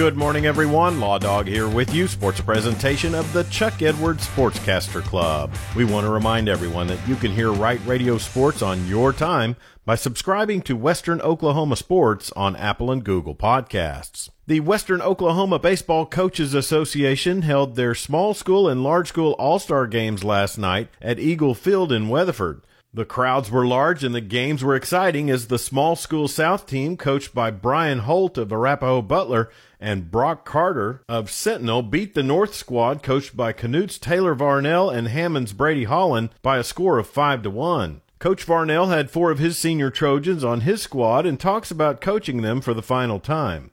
Good morning, everyone. Law Dog here with you. Sports presentation of the Chuck Edwards Sportscaster Club. We want to remind everyone that you can hear Right Radio Sports on your time by subscribing to Western Oklahoma Sports on Apple and Google Podcasts. The Western Oklahoma Baseball Coaches Association held their small school and large school all star games last night at Eagle Field in Weatherford. The crowds were large and the games were exciting as the small school South team, coached by Brian Holt of Arapaho Butler and Brock Carter of Sentinel, beat the North squad, coached by Canute's Taylor Varnell and Hammond's Brady Holland, by a score of 5 to 1. Coach Varnell had four of his senior Trojans on his squad and talks about coaching them for the final time.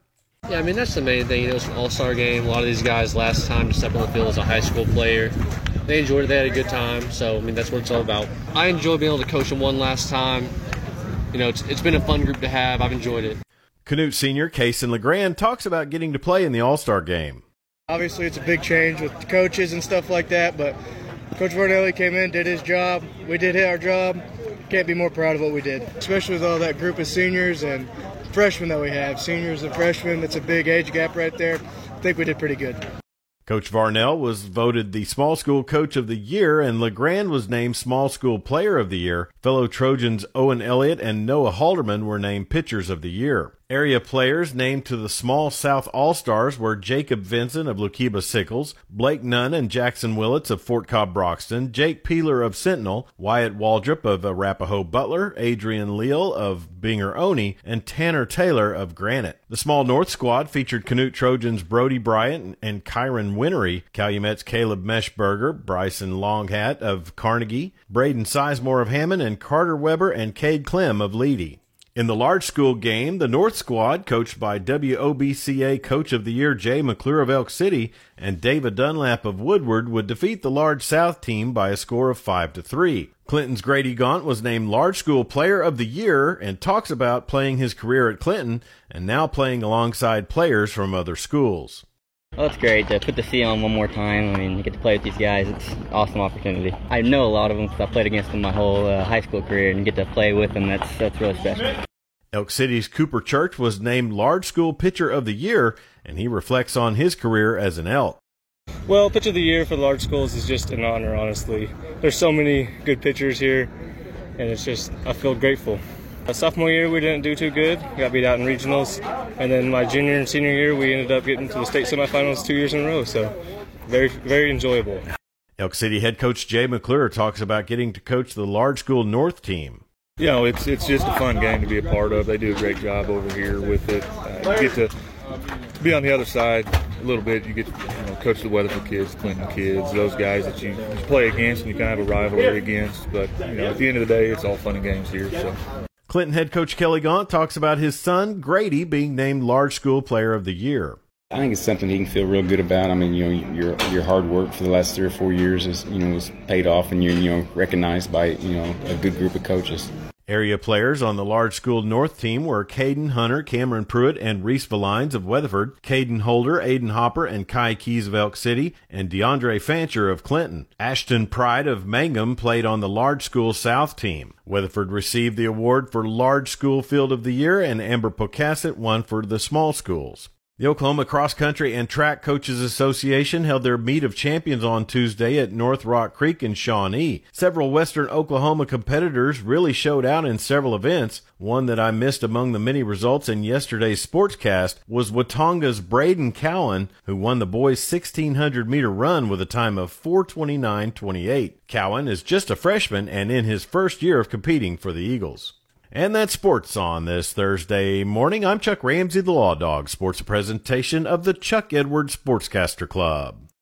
Yeah, I mean that's the main thing. You know, it's an all-star game. A lot of these guys last time to step on the field as a high school player they enjoyed it. They had a good time. So I mean, that's what it's all about. I enjoy being able to coach them one last time. You know, it's, it's been a fun group to have. I've enjoyed it. Canute senior Cason Legrand talks about getting to play in the All Star game. Obviously, it's a big change with coaches and stuff like that, but Coach Varnelli came in, did his job. We did our job. Can't be more proud of what we did, especially with all that group of seniors and freshmen that we have. Seniors and freshmen, that's a big age gap right there. I think we did pretty good. Coach Varnell was voted the Small School Coach of the Year, and Legrand was named Small School Player of the Year. Fellow Trojans Owen Elliott and Noah Halderman were named Pitchers of the Year. Area players named to the Small South All Stars were Jacob Vincent of Lookeba Sickles, Blake Nunn and Jackson Willits of Fort Cobb Broxton, Jake Peeler of Sentinel, Wyatt Waldrop of Arapaho Butler, Adrian Leal of Binger Oney, and Tanner Taylor of Granite. The Small North squad featured Canute Trojans Brody Bryant and Kyron Winery, Calumet's Caleb Meshberger, Bryson Longhat of Carnegie, Braden Sizemore of Hammond, and Carter Weber and Cade Clem of Leedy. In the large school game, the North squad, coached by WOBCA Coach of the Year Jay McClure of Elk City and David Dunlap of Woodward, would defeat the large South team by a score of 5 to 3. Clinton's Grady Gaunt was named Large School Player of the Year and talks about playing his career at Clinton and now playing alongside players from other schools. Well, it's great to put the C on one more time. I mean, you get to play with these guys. It's an awesome opportunity. I know a lot of them because I played against them my whole uh, high school career, and get to play with them. That's that's really special. Elk City's Cooper Church was named Large School Pitcher of the Year, and he reflects on his career as an Elk. Well, Pitcher of the Year for the large schools is just an honor, honestly. There's so many good pitchers here, and it's just, I feel grateful. My sophomore year, we didn't do too good. Got beat out in regionals. And then my junior and senior year, we ended up getting to the state semifinals two years in a row. So very, very enjoyable. Elk City head coach Jay McClure talks about getting to coach the large school North team. You know, it's it's just a fun game to be a part of. They do a great job over here with it. Uh, you get to be on the other side a little bit. You get to you know, coach the Weatherford kids, Clinton kids, those guys that you, you play against and you kind of have a rivalry against. But you know, at the end of the day, it's all fun and games here. So. Clinton head coach Kelly Gaunt talks about his son Grady being named Large School Player of the Year. I think it's something he can feel real good about. I mean, you know, your your hard work for the last three or four years is you know was paid off, and you're you know recognized by you know a good group of coaches. Area players on the large school North team were Caden Hunter, Cameron Pruitt, and Reese Valines of Weatherford, Caden Holder, Aiden Hopper, and Kai Keys of Elk City, and DeAndre Fancher of Clinton. Ashton Pride of Mangum played on the large school South team. Weatherford received the award for Large School Field of the Year, and Amber Pocasset won for the small schools. The Oklahoma Cross Country and Track Coaches Association held their meet of champions on Tuesday at North Rock Creek in Shawnee. Several Western Oklahoma competitors really showed out in several events. One that I missed among the many results in yesterday's sportscast was Watonga's Braden Cowan, who won the boys' 1600 meter run with a time of 429.28. Cowan is just a freshman and in his first year of competing for the Eagles. And that's sports on this Thursday morning. I'm Chuck Ramsey, the Law Dog, sports presentation of the Chuck Edwards Sportscaster Club.